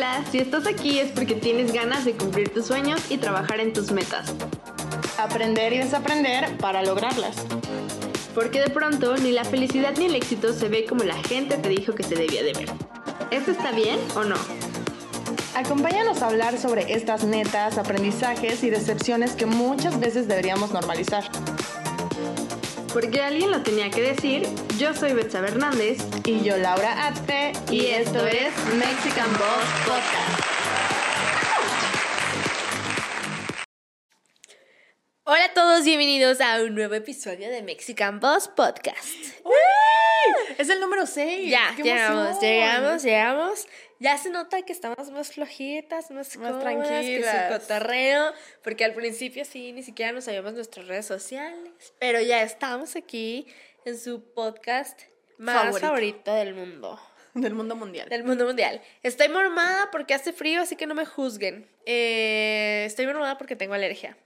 Hola, si estás aquí es porque tienes ganas de cumplir tus sueños y trabajar en tus metas. Aprender y desaprender para lograrlas. Porque de pronto ni la felicidad ni el éxito se ve como la gente te dijo que se debía de ver. ¿Esto está bien o no? Acompáñanos a hablar sobre estas metas, aprendizajes y decepciones que muchas veces deberíamos normalizar. Porque alguien lo tenía que decir, yo soy Betsa Hernández Y yo, Laura Atpe, y esto es Mexican Boss Podcast. Hola a todos, bienvenidos a un nuevo episodio de Mexican Boss Podcast. Es el número 6. Ya, llegamos, llegamos, llegamos. Ya se nota que estamos más flojitas, más, Más cómodas, que su tranquilas. cotorreo, porque al principio sí, ni siquiera nos sabíamos nuestras redes sociales, pero ya estamos aquí en su podcast más Favorito. favorito, del mundo. Del mundo mundial. Del mundo mundial. Estoy mormada porque hace frío, así que no me juzguen. Eh, estoy mormada porque tengo alergia.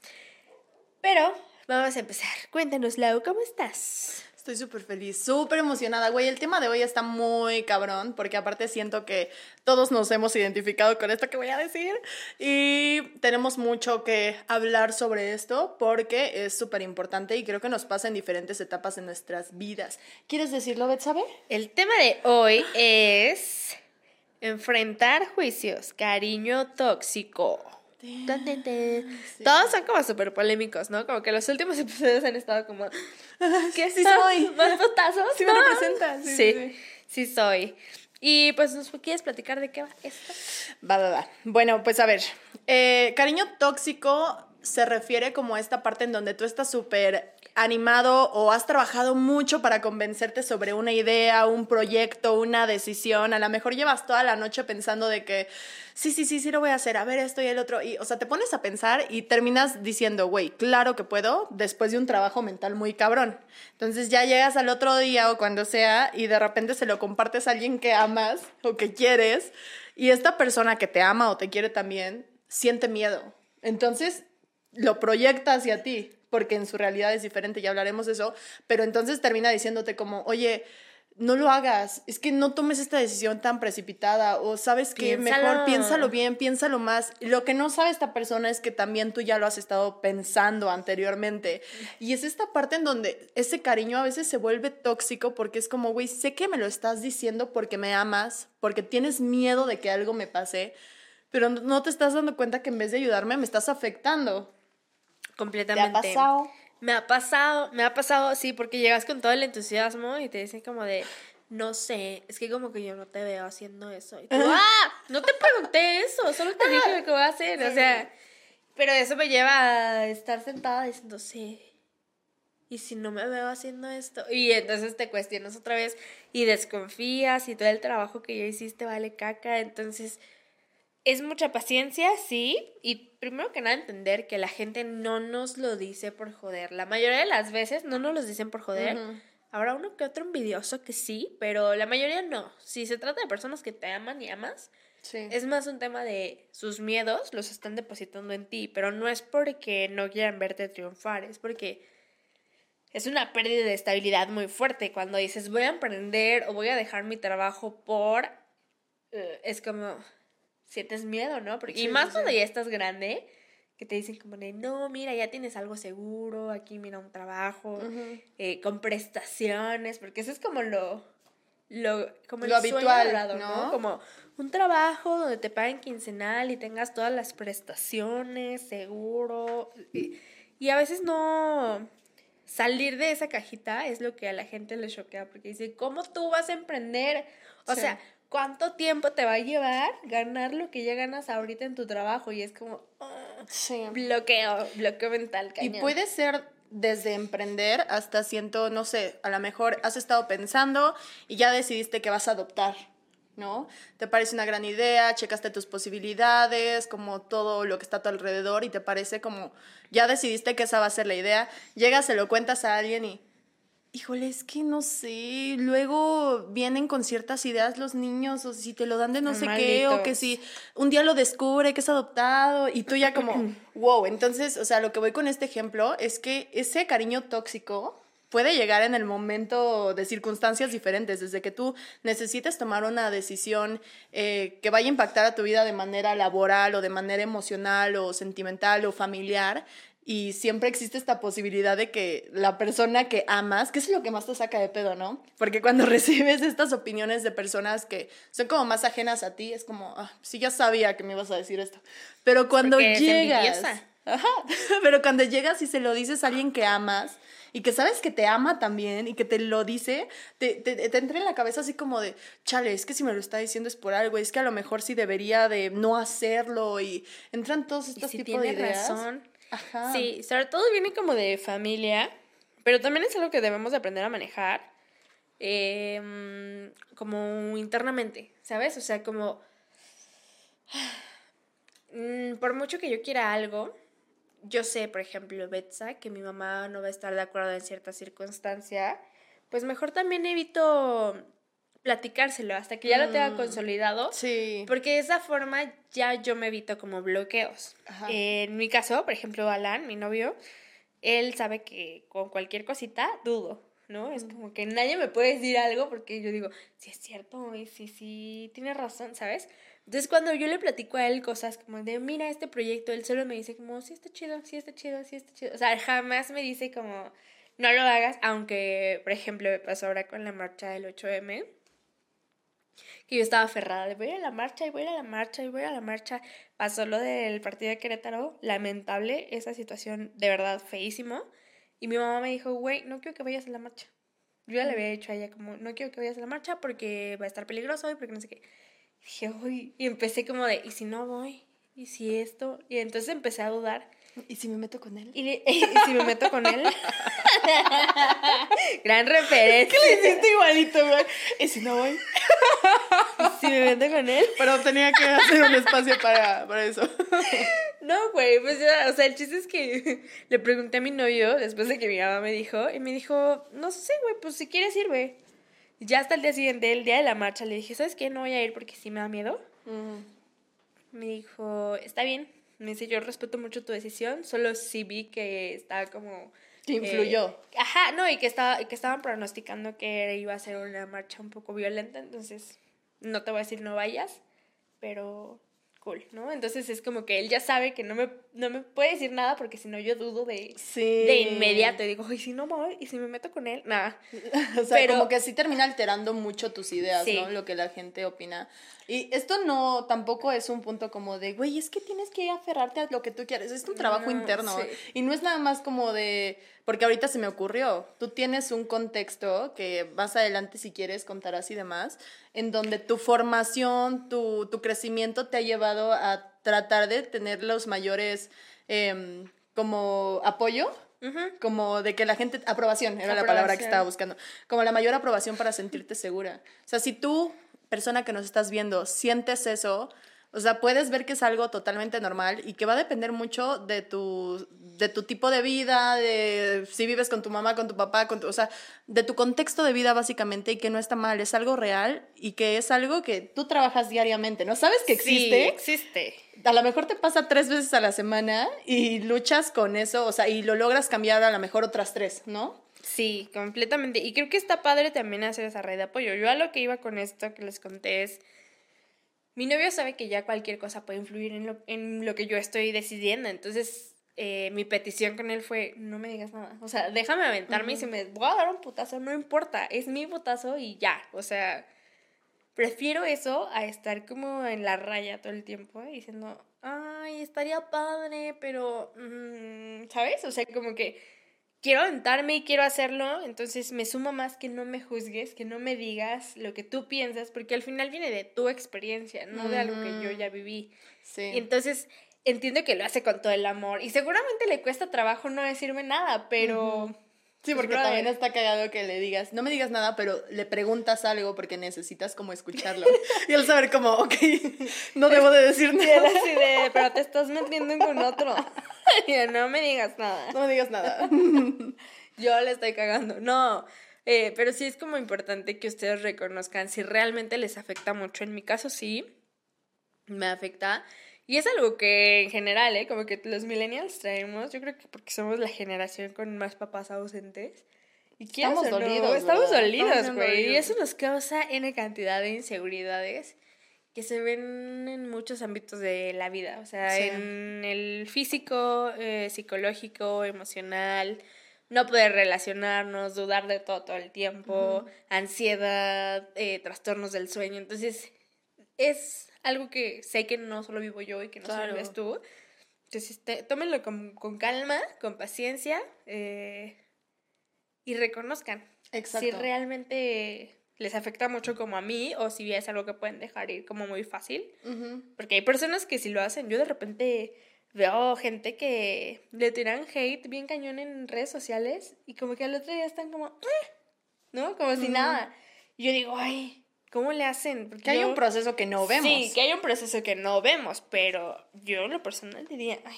Pero vamos a empezar. Cuéntanos, Lau, ¿cómo estás? Estoy súper feliz, súper emocionada, güey. El tema de hoy está muy cabrón, porque aparte siento que todos nos hemos identificado con esto que voy a decir. Y tenemos mucho que hablar sobre esto, porque es súper importante y creo que nos pasa en diferentes etapas de nuestras vidas. ¿Quieres decirlo, Betsabe? El tema de hoy es enfrentar juicios, cariño tóxico. Tan, tan, tan. Todos son como súper polémicos, ¿no? Como que los últimos episodios han estado como... ¿Qué Sí soy. ¿Más putazos? Sí me representas, sí, Sí, sí, sí, soy. Y pues, ¿nos quieres platicar de qué va esto? Va, va, va. Bueno, pues a ver, eh, cariño tóxico se refiere como a esta parte en donde tú estás súper animado o has trabajado mucho para convencerte sobre una idea, un proyecto, una decisión. A lo mejor llevas toda la noche pensando de que sí, sí, sí, sí lo voy a hacer, a ver esto y el otro. Y, o sea, te pones a pensar y terminas diciendo, güey, claro que puedo, después de un trabajo mental muy cabrón. Entonces ya llegas al otro día o cuando sea y de repente se lo compartes a alguien que amas o que quieres y esta persona que te ama o te quiere también siente miedo. Entonces lo proyecta hacia ti, porque en su realidad es diferente, ya hablaremos de eso, pero entonces termina diciéndote como, oye, no lo hagas, es que no tomes esta decisión tan precipitada, o sabes que mejor Piénsalo. bien, piénsalo más. Lo que no sabe esta persona es que también tú ya lo has estado pensando anteriormente. Y es esta parte en donde ese cariño a veces se vuelve tóxico porque es como, güey, sé que me lo estás diciendo porque me amas, porque tienes miedo de que algo me pase, pero no te estás dando cuenta que en vez de ayudarme me estás afectando. ¿Te Completamente. ha pasado? Me ha pasado, me ha pasado, sí, porque llegas con todo el entusiasmo y te dicen como de, no sé, es que como que yo no te veo haciendo eso. Y tú, ¡ah! No te pregunté eso, solo te dije lo que voy a hacer, o sea, pero eso me lleva a estar sentada diciendo, sí, y si no me veo haciendo esto, y entonces te cuestionas otra vez y desconfías y todo el trabajo que ya hiciste vale caca, entonces es mucha paciencia, sí, y primero que nada entender que la gente no nos lo dice por joder. La mayoría de las veces no nos los dicen por joder. Ujú. Habrá uno que otro envidioso que sí, pero la mayoría no. Si se trata de personas que te aman y amas, Sí. es más un tema de sus miedos los están depositando en ti, pero no es porque no quieran verte triunfar, es porque es una pérdida de estabilidad muy fuerte cuando dices voy a emprender o voy a dejar mi trabajo por eh, es como sientes miedo, ¿no? Porque, Sí, y más sí, cuando ya estás grande, que te dicen como de, no, mira, ya tienes algo seguro, aquí mira un trabajo, eh, con prestaciones, porque eso es como lo, lo, como Lo el habitual, dorado, ¿no? Como un trabajo donde te paguen quincenal y tengas todas las prestaciones, seguro, y, y a veces no salir de esa cajita es lo que a la gente le choquea, porque dice, ¿cómo tú vas a emprender? O Sí. sea, ¿cuánto tiempo te va a llevar ganar lo que ya ganas ahorita en tu trabajo? Y es como, ah, Sí. bloqueo, bloqueo mental, Y cañón. puede ser desde emprender hasta siento, no sé, a lo mejor has estado pensando y ya decidiste que vas a adoptar, ¿no? Te parece una gran idea, checaste tus posibilidades, como todo lo que está a tu alrededor y te parece como, ya decidiste que esa va a ser la idea, llegas, se lo cuentas a alguien y, híjole, es que no sé, luego vienen con ciertas ideas los niños, o si te lo dan de no sé qué, o que si un día lo descubre que es adoptado y tú ya como, wow, entonces, o sea, lo que voy con este ejemplo es que ese cariño tóxico puede llegar en el momento de circunstancias diferentes, desde que tú necesites tomar una decisión eh, que vaya a impactar a tu vida de manera laboral o de manera emocional o sentimental o familiar. Y siempre existe esta posibilidad de que la persona que amas, que es lo que más te saca de pedo, ¿no? Porque cuando recibes estas opiniones de personas que son como más ajenas a ti, es como, ah, sí, ya sabía que me ibas a decir esto. Pero cuando Porque llegas... Ajá, pero cuando llegas y se lo dices a alguien que amas y que sabes que te ama también y que te lo dice, te, te, te entra en la cabeza así como de, chale, es que si me lo está diciendo es por algo, es que a lo mejor sí debería de no hacerlo y entran todos Y estos si tipos de tiene ideas. razón. Ajá. Sí, sobre todo viene como de familia, pero también es algo que debemos de aprender a manejar mm, como internamente, ¿sabes? O sea, como mm, por mucho que yo quiera algo, yo sé, por ejemplo, Betsa, que mi mamá no va a estar de acuerdo en cierta circunstancia, pues mejor también evito platicárselo hasta que ya lo tenga Mm. consolidado. Sí. Porque de esa forma ya yo me evito como bloqueos. Ajá. En mi caso, por ejemplo, Alan, mi novio, él sabe que con cualquier cosita dudo, ¿no? Es como que nadie me puede decir algo porque yo digo, sí es cierto, y sí, sí, tiene razón, ¿sabes? Entonces cuando yo le platico a él cosas como de, mira este proyecto, él solo me dice como, sí está chido, sí está chido, sí está chido. O sea, jamás me dice como, no lo hagas, aunque, por ejemplo, me pasó ahora con la marcha del 8M que yo estaba aferrada de voy a la marcha y voy a la marcha y voy a la marcha. Pasó lo del partido de Querétaro, lamentable esa situación, de verdad feísimo. Y mi mamá me dijo, güey, no quiero que vayas a la marcha. Yo ya le había dicho a ella como, no quiero que vayas a la marcha porque va a estar peligroso y porque no sé qué. Y dije, uy, y empecé como de, ¿y si no voy? ¿Y si esto? Y entonces empecé a dudar. ¿Y si me meto con él? Y, y si me meto con él. Gran referencia. ¿Qué le hiciste igualito, güey? ¿Y si no voy? Si me meto con él. Pero tenía que hacer un espacio para, para eso. No, güey, pues ya, o sea, el chiste es que le pregunté a mi novio después de que mi mamá me dijo, y me dijo, no sé, güey, pues si quieres ir, güey. Y Ya hasta el día siguiente, el día de la marcha, le dije, ¿sabes qué? No voy a ir porque sí me da miedo. Me dijo, está bien. Me dice, yo respeto mucho tu decisión, solo sí vi que estaba como... Que influyó. eh, ajá, no, y que, estaba, que estaban pronosticando que iba a ser una marcha un poco violenta, entonces no te voy a decir no vayas, pero ¿no? Entonces es como que él ya sabe que no me, no me puede decir nada porque si no yo dudo de, Sí. de inmediato. Y digo, ¿y si no voy? ¿Y si me meto con él? Nada. O sea, Pero- como que sí termina alterando mucho tus ideas, Sí. ¿no? Lo que la gente opina. Y esto no, tampoco es un punto como de, güey, es que tienes que aferrarte a lo que tú quieres. Es un trabajo No, interno. sí. Y no es nada más como de, porque ahorita se me ocurrió, tú tienes un contexto que más adelante si quieres contarás y demás, en donde tu formación, tu, tu crecimiento te ha llevado a tratar de tener los mayores, em, como apoyo como de que la gente, aprobación era la palabra que estaba buscando, como la mayor aprobación para sentirte segura. O sea, si tú, persona que nos estás viendo, sientes eso, o sea, puedes ver que es algo totalmente normal y que va a depender mucho de tu, de tu tipo de vida, de si vives con tu mamá, con tu papá, con tu, o sea, de tu contexto de vida básicamente y que no está mal, es algo real y que es algo que tú trabajas diariamente, ¿no? ¿Sabes que Sí, existe? existe. a lo mejor te pasa tres veces a la semana y luchas con eso, o sea, y lo logras cambiar a lo mejor otras tres, ¿no? Sí, completamente. Y creo que está padre también hacer esa red de apoyo. Yo a lo que iba con esto que les conté es, mi novio sabe que ya cualquier cosa puede influir en lo, en lo que yo estoy decidiendo. Entonces, eh, mi petición con él fue, no me digas nada. O sea, déjame aventarme y si me voy a dar un putazo, no importa. Es mi putazo y ya. O sea, prefiero eso a estar como en la raya todo el tiempo ¿eh? diciendo, ay, estaría padre, pero, mm, ¿sabes? O sea, como que quiero aventarme y quiero hacerlo, entonces me suma más que no me juzgues, que no me digas lo que tú piensas, porque al final viene de tu experiencia, no de algo que yo ya viví. Sí. Y entonces entiendo que lo hace con todo el amor y seguramente le cuesta trabajo no decirme nada, pero... Sí, porque también está cagado que le digas, no me digas nada, pero le preguntas algo porque necesitas como escucharlo. y él saber como, ok, no debo de decir y él nada. así de, pero te estás metiendo con otro. Y yo, no me digas nada. No me digas nada. Yo le estoy cagando. No. Eh, pero sí es como importante que ustedes reconozcan si realmente les afecta mucho. En mi caso sí, me afecta. Y es algo que en general, ¿eh? Como que los millennials traemos, yo creo que porque somos la generación con más papás ausentes. Y Estamos no, dolidos, Estamos dolidos, güey. Y eso nos causa N cantidad de inseguridades que se ven en muchos ámbitos de la vida. O sea, Sí. en el físico, eh, psicológico, emocional. No poder relacionarnos, dudar de todo todo el tiempo, ansiedad, eh, trastornos del sueño. Entonces, es algo que sé que no solo vivo yo y que no solo Claro. vives tú. Entonces, te- tómenlo con, con calma, con paciencia eh, y reconozcan Exacto. si realmente les afecta mucho como a mí o si es algo que pueden dejar ir como muy fácil. Ujú. Porque hay personas que si lo hacen, yo de repente veo gente que le tiran hate bien cañón en redes sociales y como que al otro día están como, "Eh", ¿no? Como si Ujú. nada. Y yo digo, ay, ¿cómo le hacen? Porque Que hay un proceso que no vemos. Sí, que hay un proceso que no vemos, pero yo lo personal diría, ay,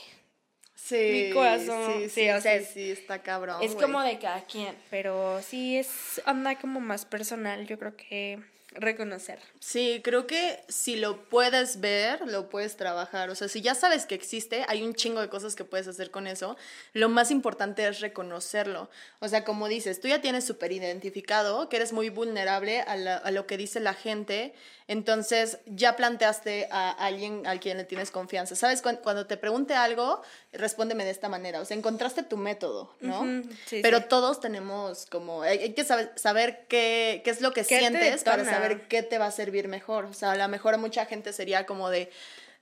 Sí, mi corazón, Sí, sí, sí, o sea, sí, sí, está cabrón. es como de cada quien, pero sí es anda como más personal, yo creo que reconocer. Sí, creo que si lo puedes ver, lo puedes trabajar. O sea, si ya sabes que existe, hay un chingo de cosas que puedes hacer con eso. Lo más importante es reconocerlo. O sea, como dices, tú ya tienes súper identificado que eres muy vulnerable a, a lo que dice la gente. Entonces, ya planteaste a alguien al quien le tienes confianza. ¿Sabes? Cuan- Cuando te pregunte algo, respóndeme de esta manera. O sea, encontraste tu método, ¿no? Sí, Pero sí. todos tenemos como, hay, que saber, saber qué, qué es lo que ¿Qué te sientes para saber qué te va a servir mejor. O sea, a lo mejor mucha gente sería como de,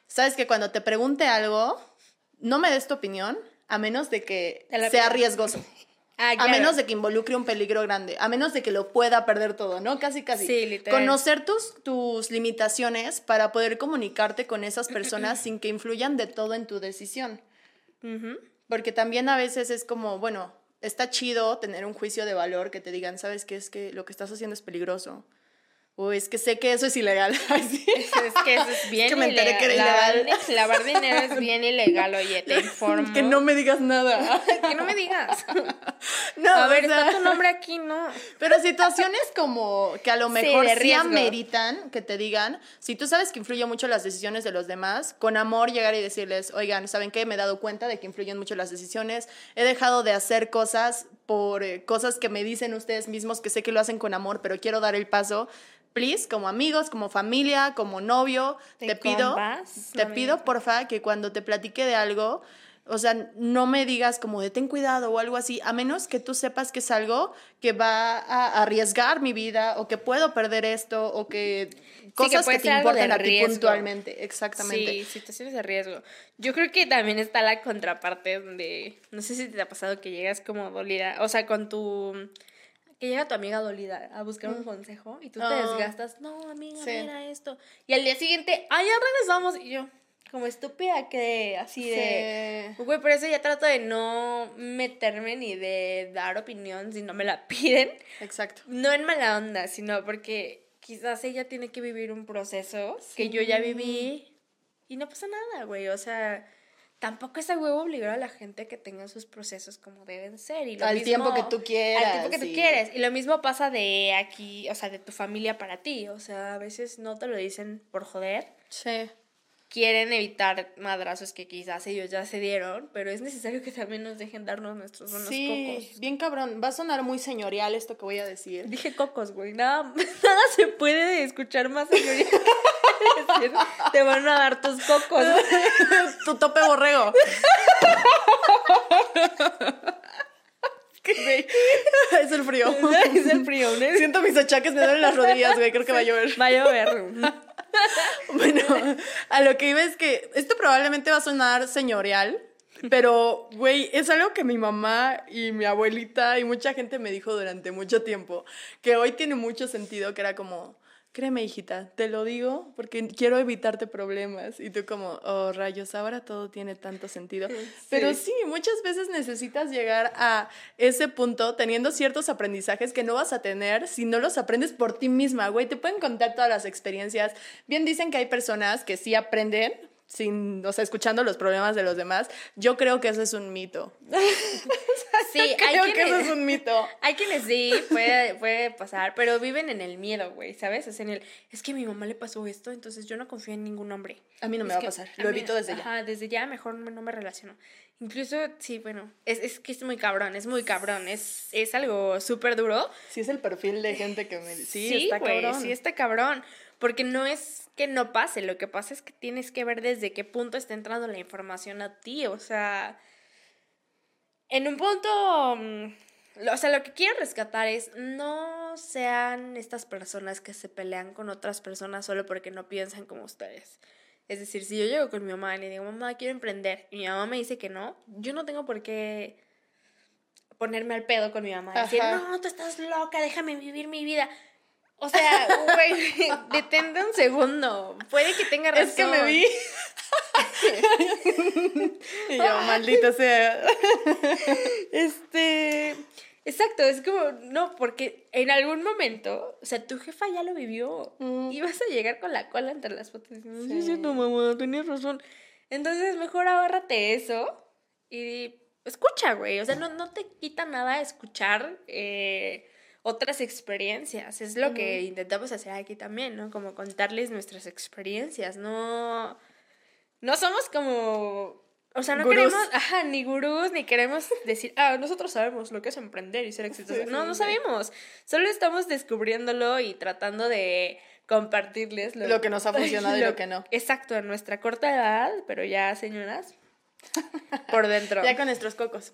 sabes que cuando te pregunte algo, no me des tu opinión, a menos de que sea riesgoso. Ah, A menos de que involucre un peligro grande, a menos de que lo pueda perder todo, ¿no? Casi, casi. Sí, literal. Conocer tus, tus limitaciones para poder comunicarte con esas personas sin que influyan de todo en tu decisión. Porque también a veces es como, bueno, está chido tener un juicio de valor que te digan, ¿sabes qué? Es que lo que estás haciendo es peligroso. O es que sé que eso es ilegal. Sí. Es que eso es bien que me enteré ilegal. que era Lavar- ilegal. Lavar dinero es bien ilegal, oye, te informo. que no me digas nada. Que no me digas. No, A o ver, sea, está tu nombre aquí, ¿no? Pero situaciones como que a lo Sí, mejor sí, riesgo. ameritan que te digan, si tú sabes que influyen mucho las decisiones de los demás, con amor llegar y decirles, oigan, ¿saben qué? Me he dado cuenta de que influyen mucho las decisiones, he dejado de hacer cosas por eh, cosas que me dicen ustedes mismos que sé que lo hacen con amor, pero quiero dar el paso. Please, como amigos, como familia, como novio, te pido, te pido porfa que cuando te platique de algo, o sea, no me digas como de ten cuidado o algo así, a menos que tú sepas que es algo que va a arriesgar mi vida o que puedo perder esto o que cosas que te importan a ti puntualmente. Exactamente. Sí, situaciones de riesgo. Yo creo que también está la contraparte donde, no sé si te ha pasado que llegas como dolida, o sea, con tu, que llega tu amiga dolida a buscar un consejo y tú te Ah. desgastas, no, amiga, Sí. mira esto. Y al día siguiente, ah, ya regresamos. Y yo, como estúpida, que así de... Sí. Güey, por eso ya trato de no meterme ni de dar opinión si no me la piden. Exacto. No en mala onda, sino porque quizás ella tiene que vivir un proceso que yo ya viví y no pasa nada, güey. O sea, tampoco es a huevo obligar a la gente a que tenga sus procesos como deben ser. Y lo Al mismo- tiempo que tú quieras, Al tiempo que tú quieres. Y lo mismo pasa de aquí, o sea, de tu familia para ti. O sea, a veces no te lo dicen por joder. Sí. Quieren evitar madrazos que quizás ellos ya se dieron, pero es necesario que también nos dejen darnos nuestros buenos Sí, cocos. bien cabrón. Va a sonar muy señorial esto que voy a decir. Dije cocos, güey. Nada, nada se puede escuchar más, decir, Te van a dar tus cocos. tu tope borrego. Güey, es el frío. Es el frío, ¿no? Siento mis achaques, me duelen las rodillas, güey. Creo que va a llover. Va a llover. Bueno, a lo que iba es que esto probablemente va a sonar señorial, pero, güey, es algo que mi mamá y mi abuelita y mucha gente me dijo durante mucho tiempo, que hoy tiene mucho sentido, que era como, créeme, hijita, te lo digo porque quiero evitarte problemas. Y tú como, oh, rayos, ahora todo tiene tanto sentido. Pero sí, muchas veces necesitas llegar a ese punto teniendo ciertos aprendizajes que no vas a tener si no los aprendes por ti misma, güey. Te pueden contar todas las experiencias. Bien dicen que hay personas que sí aprenden sin, o sea, escuchando los problemas de los demás, yo creo que eso es un mito. Sí, hay creo que quienes, eso es un mito. hay quienes sí, puede, puede pasar, pero viven en el miedo, güey, ¿sabes? Es en el, es que a mi mamá le pasó esto, entonces yo no confío en ningún hombre. A mí no me va a que pasar, a lo mí- evito desde ya. Ajá, desde ya mejor no me relaciono. Incluso, sí, bueno, es, es que es muy cabrón, es muy cabrón, es, es algo súper duro. Sí es el perfil de gente que me... Sí, está güey, cabrón. Sí, está cabrón. Porque no es que no pase, lo que pasa es que tienes que ver desde qué punto está entrando la información a ti. O sea, en un punto, mm, lo- o sea, lo que quiero rescatar es no sean estas personas que se pelean con otras personas solo porque no piensan como ustedes. Es decir, si yo llego con mi mamá y le digo, mamá, quiero emprender, y mi mamá me dice que no, yo no tengo por qué ponerme al pedo con mi mamá. Decir, Ajá. no, tú estás loca, déjame vivir mi vida. O sea, güey, detente un segundo. Puede que tenga razón. Es que me vi. y yo, maldita sea. Este. Exacto, es como, no, porque en algún momento, o sea, tu jefa ya lo vivió. Mm. Y vas a llegar con la cola entre las patas. diciendo, Sí, Sí. sí, no, mamá, tenías razón. Entonces, mejor ahórrate eso y escucha, güey. O sea, no, no te quita nada escuchar eh, otras experiencias. Es lo que intentamos hacer aquí también, ¿no? Como contarles nuestras experiencias. No. No somos como. O sea, no Gurús. queremos, ajá, ni gurús, ni queremos decir, ah, nosotros sabemos lo que es emprender y ser exitoso. Sí, no, no sabemos. Solo estamos descubriéndolo y tratando de compartirles Lo que nos ha funcionado y lo que no. Exacto, en nuestra corta edad, pero ya, señoras, por dentro. Ya con nuestros cocos.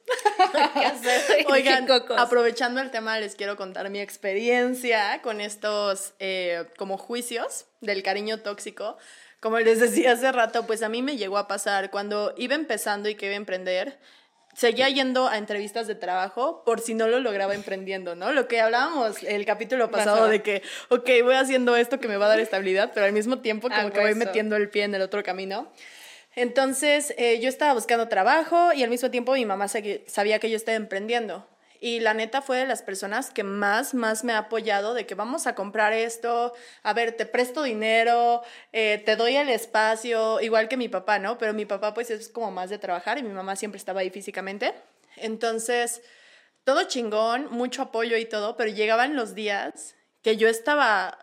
¿Qué hacer? Oigan, aprovechando el tema, les quiero contar mi experiencia con estos eh, como juicios del cariño tóxico. Como les decía hace rato, pues a mí me llegó a pasar cuando iba empezando y que iba a emprender. Seguía yendo a entrevistas de trabajo por si no lo lograba emprendiendo, ¿no? Lo que hablábamos el capítulo pasado de que, ok, voy haciendo esto que me va a dar estabilidad, pero al mismo tiempo como que voy metiendo el pie en el otro camino. Entonces, eh, yo estaba buscando trabajo y al mismo tiempo mi mamá sabía que yo estaba emprendiendo. Y la neta fue de las personas que más, más me ha apoyado de que vamos a comprar esto, a ver, te presto dinero, eh, te doy el espacio, igual que mi papá, ¿no? Pero mi papá pues es como más de trabajar y mi mamá siempre estaba ahí físicamente. Entonces, todo chingón, mucho apoyo y todo, pero llegaban los días que yo estaba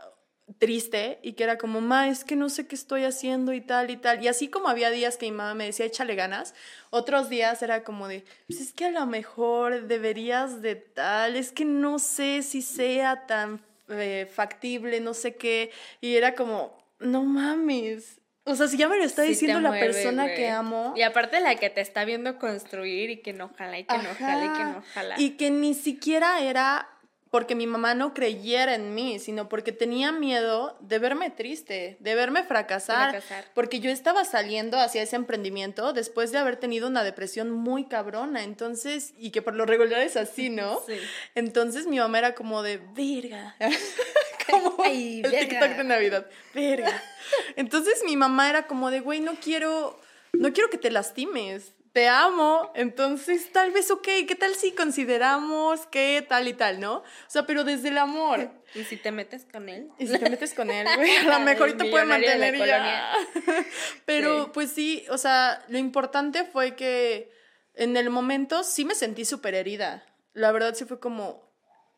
triste y que era como, ma, es que no sé qué estoy haciendo y tal y tal. Y así como había días que mi mamá me decía, échale ganas, otros días era como de, pues es que a lo mejor deberías de tal, es que no sé si sea tan eh, factible, no sé qué. Y era como, no mames. O sea, si ya me lo está Sí diciendo la persona que amo. Y aparte la que te está viendo construir y que no jala y que no jala y que no Ajá. jala. Y que ni siquiera era porque mi mamá no creyera en mí, sino porque tenía miedo de verme triste, de verme fracasar, Fracasar. porque yo estaba saliendo hacia ese emprendimiento después de haber tenido una depresión muy cabrona, entonces, y que por lo regular es así, ¿no? Sí. Entonces mi mamá era como de, verga, como Ay, el verga. TikTok de Navidad, verga. Entonces mi mamá era como de, güey, no quiero, no quiero que te lastimes, te amo, entonces tal vez, ok, ¿qué tal si consideramos que tal y tal, no? O sea, pero desde el amor. Y si te metes con él. Y si te metes con él, güey, a lo mejor te puede mantener y ya. Pero Sí. pues sí, o sea, lo importante fue que en el momento sí me sentí súper herida. La verdad sí fue como,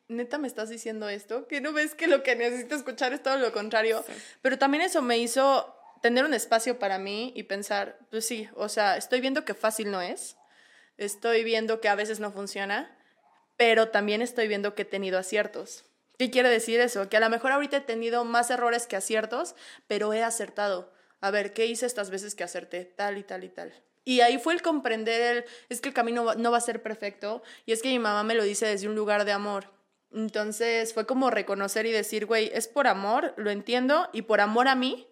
neta me estás diciendo esto, que no ves que lo que necesito escuchar es todo lo contrario. Pero también eso me hizo tener un espacio para mí y pensar, pues sí, o sea, estoy viendo que fácil no es, estoy viendo que a veces no funciona, pero también estoy viendo que he tenido aciertos. ¿Qué quiere decir eso? Que a lo mejor ahorita he tenido más errores que aciertos, pero he acertado. A ver, ¿qué hice estas veces que acerté? Tal y tal y tal. Y ahí fue el comprender el, es que el camino no va a ser perfecto y es que mi mamá me lo dice desde un lugar de amor. Entonces fue como reconocer y decir, güey, es por amor, lo entiendo y por amor a mí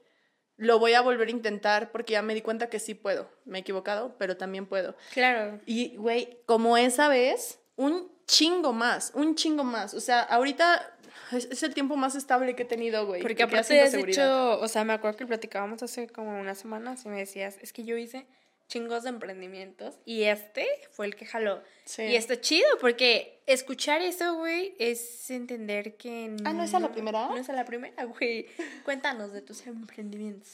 lo voy a volver a intentar porque ya me di cuenta que sí puedo. Me he equivocado, pero también puedo. Claro. Y, güey, como esa vez, un chingo más, un chingo más. O sea, ahorita es, es el tiempo más estable que he tenido, güey. Porque aparte has dicho, o sea, me acuerdo que platicábamos hace como unas semanas y me decías, es que yo hice chingos de emprendimientos y este fue el que jaló. Sí. Y está chido porque escuchar eso, güey, es entender que... Ah, ¿no es a la primera? No es a la primera, güey. Cuéntanos de tus emprendimientos.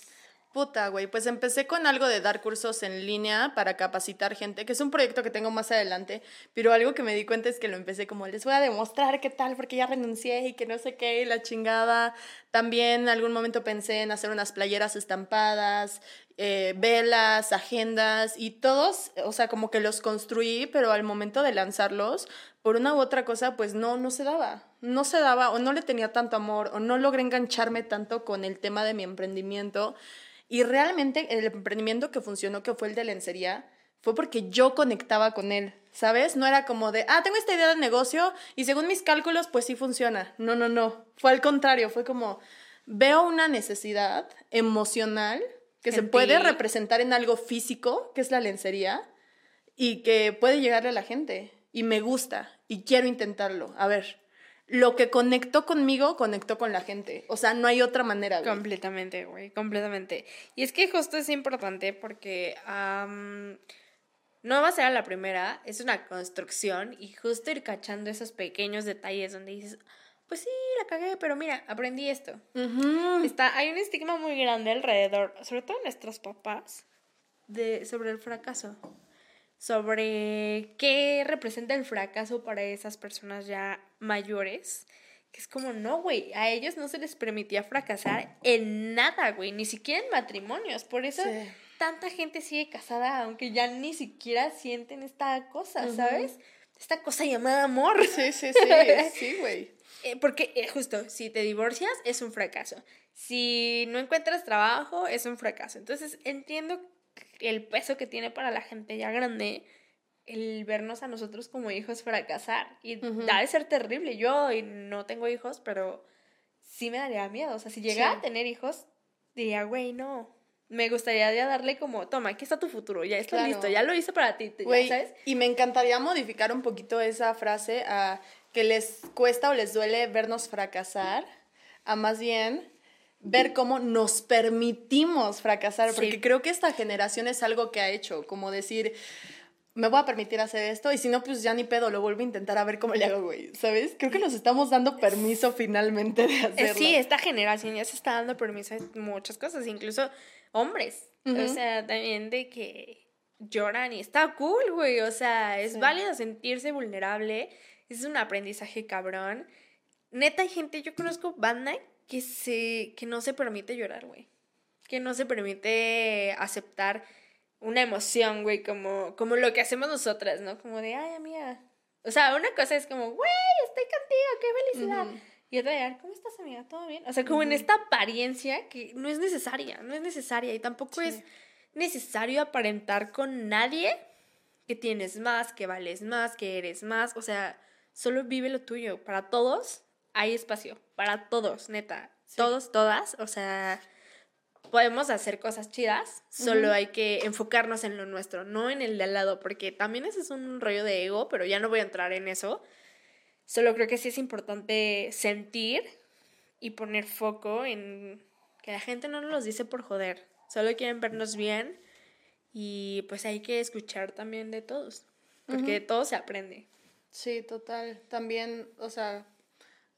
Puta, güey, pues empecé con algo de dar cursos en línea para capacitar gente, que es un proyecto que tengo más adelante, pero algo que me di cuenta es que lo empecé como, les voy a demostrar qué tal, porque ya renuncié y que no sé qué, y la chingada. También en algún momento pensé en hacer unas playeras estampadas, eh, velas, agendas y todos, o sea, como que los construí, pero al momento de lanzarlos, por una u otra cosa, pues no, no se daba. No se daba o no le tenía tanto amor o no logré engancharme tanto con el tema de mi emprendimiento. Y realmente el emprendimiento que funcionó, que fue el de lencería, fue porque yo conectaba con él, ¿sabes? No era como de, ah, tengo esta idea de negocio y según mis cálculos, pues sí funciona. No, no, no. Fue al contrario, fue como, veo una necesidad emocional que se puede representar en algo físico, que es la lencería, y que puede llegarle a la gente. Y me gusta, y quiero intentarlo. A ver, lo que conectó conmigo, conectó con la gente. O sea, no hay otra manera, güey. Completamente, güey, completamente. Y es que justo es importante porque no va a ser a la primera, es una construcción y justo ir cachando esos pequeños detalles donde dices, pues sí, la cagué, pero mira, aprendí esto. Está, hay un estigma muy grande alrededor, sobre todo en nuestros papás, de, sobre el fracaso sobre qué representa el fracaso para esas personas ya mayores. Que es como, no, güey, a ellos no se les permitía fracasar en nada, güey, ni siquiera en matrimonios. Por eso tanta gente sigue casada, aunque ya ni siquiera sienten esta cosa, ¿sabes? Esta cosa llamada amor. Sí, sí, sí, sí, güey. Eh, porque eh, justo, si te divorcias es un fracaso. Si no encuentras trabajo es un fracaso. Entonces entiendo el peso que tiene para la gente ya grande el vernos a nosotros como hijos fracasar. Y da de ser terrible. Yo no tengo hijos, pero sí me daría miedo. O sea, si llegara a tener hijos, diría, güey, no. Me gustaría ya darle como, toma, aquí está tu futuro, ya está listo, ya lo hice para ti, ¿sabes? Y me encantaría modificar un poquito esa frase a que les cuesta o les duele vernos fracasar, a más bien ver cómo nos permitimos fracasar, porque creo que esta generación es algo que ha hecho, como decir, me voy a permitir hacer esto y si no, pues ya ni pedo, lo vuelvo a intentar a ver cómo le hago, güey, ¿sabes? Creo que nos estamos dando permiso finalmente de hacerlo. Sí, esta generación ya se está dando permiso a muchas cosas, incluso hombres, o sea, también de que lloran y está cool, güey, o sea, es válido sentirse vulnerable, es un aprendizaje cabrón. Neta, hay gente, yo conozco banda que, se, que no se permite llorar, güey. Que no se permite aceptar una emoción, güey, como, como lo que hacemos nosotras, ¿no? Como de, ay, amiga. O sea, una cosa es como, güey, estoy contigo, qué felicidad. Y otra de, ¿cómo estás, amiga? ¿Todo bien? O sea, como en esta apariencia que no es necesaria, no es necesaria y tampoco es necesario aparentar con nadie que tienes más, que vales más, que eres más. O sea, solo vive lo tuyo. Para todos hay espacio para todos, neta. Todos, todas. O sea, podemos hacer cosas chidas, solo hay que enfocarnos en lo nuestro, no en el de al lado, porque también ese es un rollo de ego, pero ya no voy a entrar en eso. Solo creo que sí es importante sentir y poner foco en que la gente no nos los dice por joder, solo quieren vernos bien y pues hay que escuchar también de todos, porque de todo se aprende. Sí, total. También, o sea,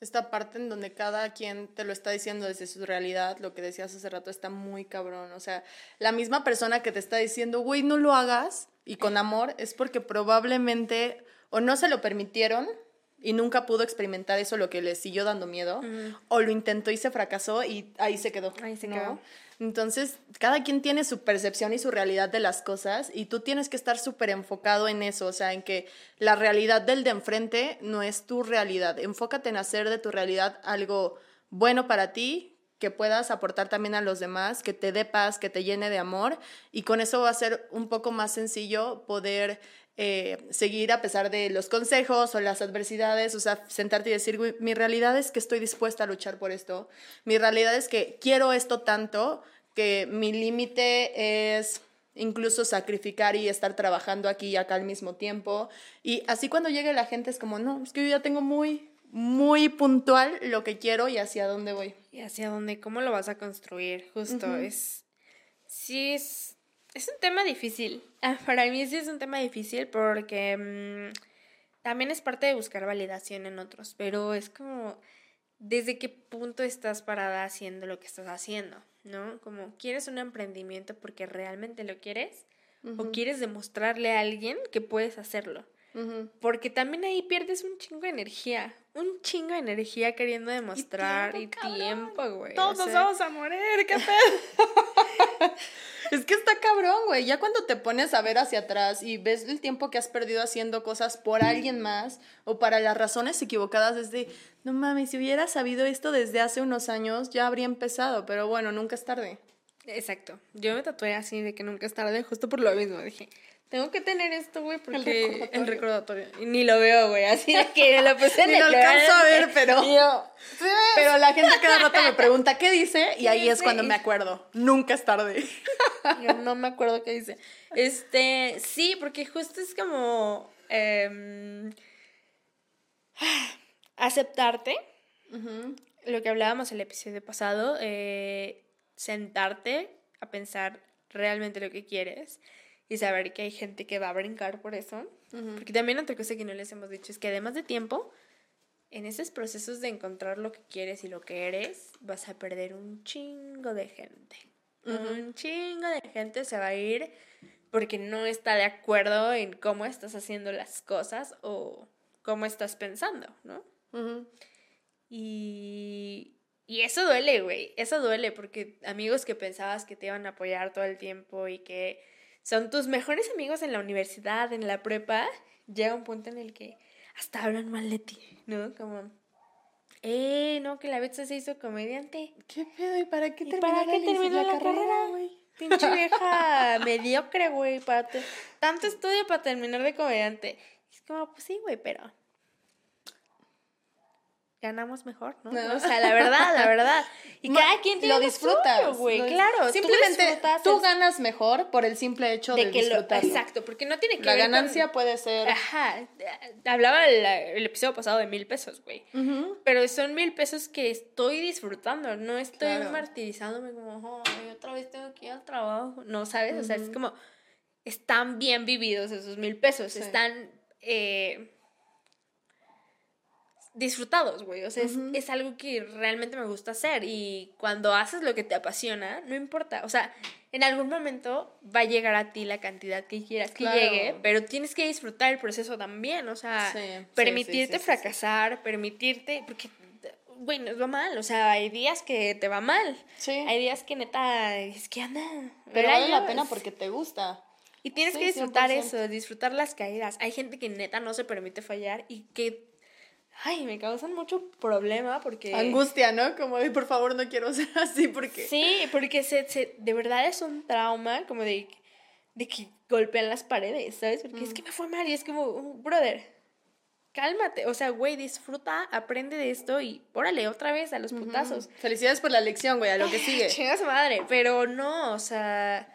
esta parte en donde cada quien te lo está diciendo desde su realidad, lo que decías hace rato está muy cabrón. O sea, la misma persona que te está diciendo, güey, no lo hagas, y con amor, es porque probablemente o no se lo permitieron y nunca pudo experimentar eso, lo que le siguió dando miedo, o lo intentó y se fracasó y ahí se quedó. Ahí se quedó. Entonces, cada quien tiene su percepción y su realidad de las cosas y tú tienes que estar súper enfocado en eso, o sea, en que la realidad del de enfrente no es tu realidad. Enfócate en hacer de tu realidad algo bueno para ti, que puedas aportar también a los demás, que te dé paz, que te llene de amor y con eso va a ser un poco más sencillo poder eh, seguir a pesar de los consejos o las adversidades, o sea, sentarte y decir, mi realidad es que estoy dispuesta a luchar por esto, mi realidad es que quiero esto tanto que mi límite es incluso sacrificar y estar trabajando aquí y acá al mismo tiempo. Y así cuando llegue la gente es como, no, es que yo ya tengo muy, muy puntual lo que quiero y hacia dónde voy. Y hacia dónde, cómo lo vas a construir, justo, es, sí, es es un tema difícil. Ah, para mí sí es un tema difícil porque mm, también es parte de buscar validación en otros, pero es como desde qué punto estás parada haciendo lo que estás haciendo, ¿no? Como, ¿quieres un emprendimiento porque realmente lo quieres? ¿O quieres demostrarle a alguien que puedes hacerlo? Porque también ahí pierdes un chingo de energía. Un chingo de energía queriendo demostrar y tiempo, güey. Todos nos vamos a morir, qué pedo. es que está cabrón, güey. Ya cuando te pones a ver hacia atrás y ves el tiempo que has perdido haciendo cosas por alguien más o para las razones equivocadas, es de, no mames, si hubiera sabido esto desde hace unos años, ya habría empezado, pero bueno, nunca es tarde. Exacto. Yo me tatué así de que nunca es tarde, justo por lo mismo. Dije, tengo que tener esto, güey, porque el recordatorio. Y ni lo veo, güey, así de que lo puse en Ni lo alcanzo a ver, pero. pero la gente cada rato me pregunta qué dice y ahí es cuando me acuerdo. Nunca es tarde. Yo no me acuerdo qué dice. Este, sí, porque justo es como. Em, aceptarte. Lo que hablábamos el episodio pasado. Eh, sentarte a pensar realmente lo que quieres y saber que hay gente que va a brincar por eso. Porque también otra cosa que no les hemos dicho es que además de tiempo, en esos procesos de encontrar lo que quieres y lo que eres, vas a perder un chingo de gente. Un chingo de gente se va a ir porque no está de acuerdo en cómo estás haciendo las cosas o cómo estás pensando, ¿no? Y y eso duele, güey. Eso duele porque amigos que pensabas que te iban a apoyar todo el tiempo y que son tus mejores amigos en la universidad, en la prepa, llega un punto en el que hasta hablan mal de ti, ¿no? Como, eh, no, que la Betsa se hizo comediante. ¿Qué pedo? ¿Y para qué terminó la, carrera, güey? Pinche vieja mediocre, güey. Para Tanto estudio para terminar de comediante. es como, pues sí, güey, pero ganamos mejor, ¿no? O sea, la verdad, la verdad. Y cada quien lo disfruta, güey. Claro, simplemente tú, ganas mejor por el simple hecho de, que Lo, exacto, porque no tiene que la ver ganancia puede ser. Ajá. Hablaba el, episodio pasado de mil pesos, güey. Pero son mil pesos que estoy disfrutando, no estoy martirizándome como, ay, otra vez tengo que ir al trabajo. No, ¿sabes? O sea, es como están bien vividos esos mil pesos, están eh, disfrutados, güey. O sea, es, algo que realmente me gusta hacer. Y cuando haces lo que te apasiona, no importa. O sea, en algún momento va a llegar a ti la cantidad que quieras que llegue, pero tienes que disfrutar el proceso también. O sea, permitirte fracasar, permitirte. Porque, güey, no va mal. O sea, hay días que te va mal. Hay días que neta, es que anda. Pero vale la pena porque te gusta. Y tienes que disfrutar eso, disfrutar las caídas. Hay gente que neta no se permite fallar y que ay, me causan mucho problema porque... Angustia, ¿no? Como de, por favor, no quiero ser así porque... Sí, porque se, se, de verdad es un trauma como de, de que golpean las paredes, ¿sabes? Porque es mm. que me fue mal y es como, brother, cálmate. O sea, güey, disfruta, aprende de esto y órale, otra vez a los putazos. Felicidades por la lección, güey, a lo que sigue. Chingas madre, pero no, o sea,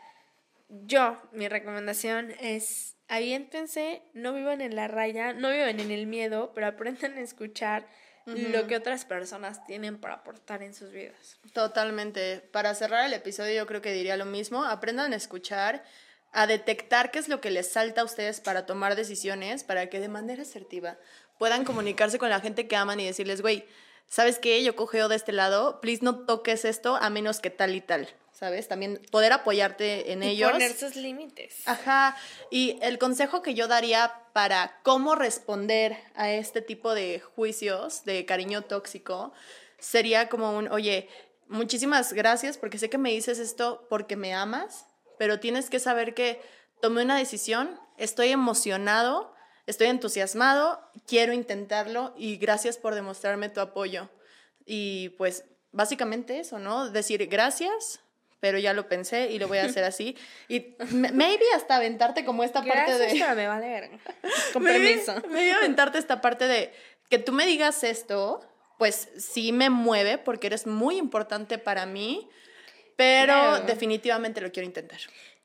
yo, mi recomendación es aviéntense, no vivan en la raya, no vivan en el miedo, pero aprendan a escuchar lo que otras personas tienen para aportar en sus vidas. Totalmente. Para cerrar el episodio yo creo que diría lo mismo, aprendan a escuchar, a detectar qué es lo que les salta a ustedes para tomar decisiones, para que de manera asertiva puedan comunicarse con la gente que aman y decirles, güey, ¿sabes qué? Yo cogeo de este lado, please no toques esto a menos que tal y tal. ¿sabes? También poder apoyarte en y ellos. Poner sus límites. Ajá. Y el consejo que yo daría para cómo responder a este tipo de juicios de cariño tóxico sería como un, oye, muchísimas gracias porque sé que me dices esto porque me amas, pero tienes que saber que tomé una decisión, estoy emocionado, estoy entusiasmado, quiero intentarlo y gracias por demostrarme tu apoyo. Y pues básicamente eso, ¿no? Decir gracias, pero ya lo pensé y lo voy a hacer así. Y maybe hasta aventarte como esta parte de... Pero me vale ver. Con permiso. Maybe, aventarte esta parte de que tú me digas esto, pues sí me mueve porque eres muy importante para mí, pero definitivamente lo quiero intentar.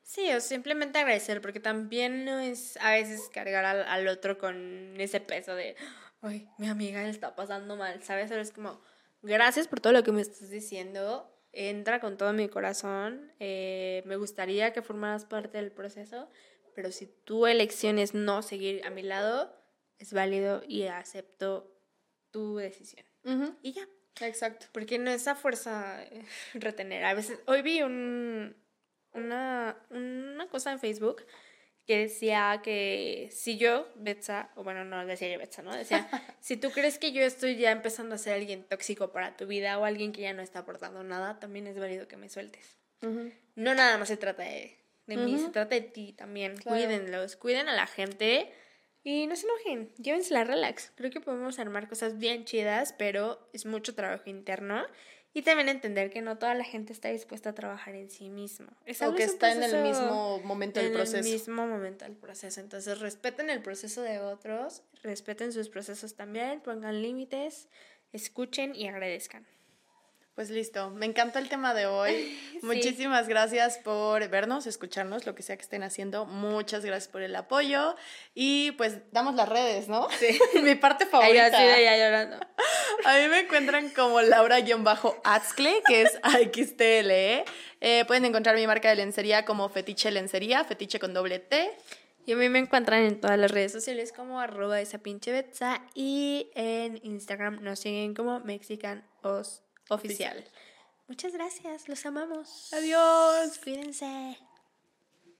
Sí, o simplemente agradecer, porque también no es a veces cargar al, al otro con ese peso de, ay, mi amiga le está pasando mal, ¿sabes? es como, gracias por todo lo que me estás diciendo, entra con todo mi corazón. Eh, me gustaría que formaras parte del proceso, pero si tu elección es no seguir a mi lado, es válido y acepto tu decisión. Y ya. Exacto. Porque no es a fuerza eh, retener. A veces, hoy vi un, una, una cosa en Facebook que decía que si yo, Betsa, o bueno, no decía yo Betsa, ¿no? Decía, si tú crees que yo estoy ya empezando a ser alguien tóxico para tu vida o alguien que ya no está aportando nada, también es válido que me sueltes. No nada más se trata de, de mí, se trata de ti también. Claro. Cuídenlos, cuiden a la gente y no se enojen, llévensela relax. Creo que podemos armar cosas bien chidas, pero es mucho trabajo interno. Y también entender que no toda la gente está dispuesta a trabajar en sí mismo. Es O que está en el mismo momento del en proceso. el mismo momento del proceso. Entonces, respeten el proceso de otros, respeten sus procesos también, pongan límites, escuchen y agradezcan. Pues listo, me encantó el tema de hoy. Muchísimas gracias por vernos, escucharnos, lo que sea que estén haciendo. Muchas gracias por el apoyo. Y pues damos las redes, ¿no? Sí. Mi parte Ahí favorita. llorando. A mí me encuentran como Laura-Atzcle, que es AXTLE. Eh, pueden encontrar mi marca de lencería como Fetiche Lencería, Fetiche con doble T. Y a mí me encuentran en todas las redes sociales como arroba esa pinche betsa y en Instagram nos siguen como Mexican Oficial. Muchas gracias, los amamos. Adiós. Cuídense.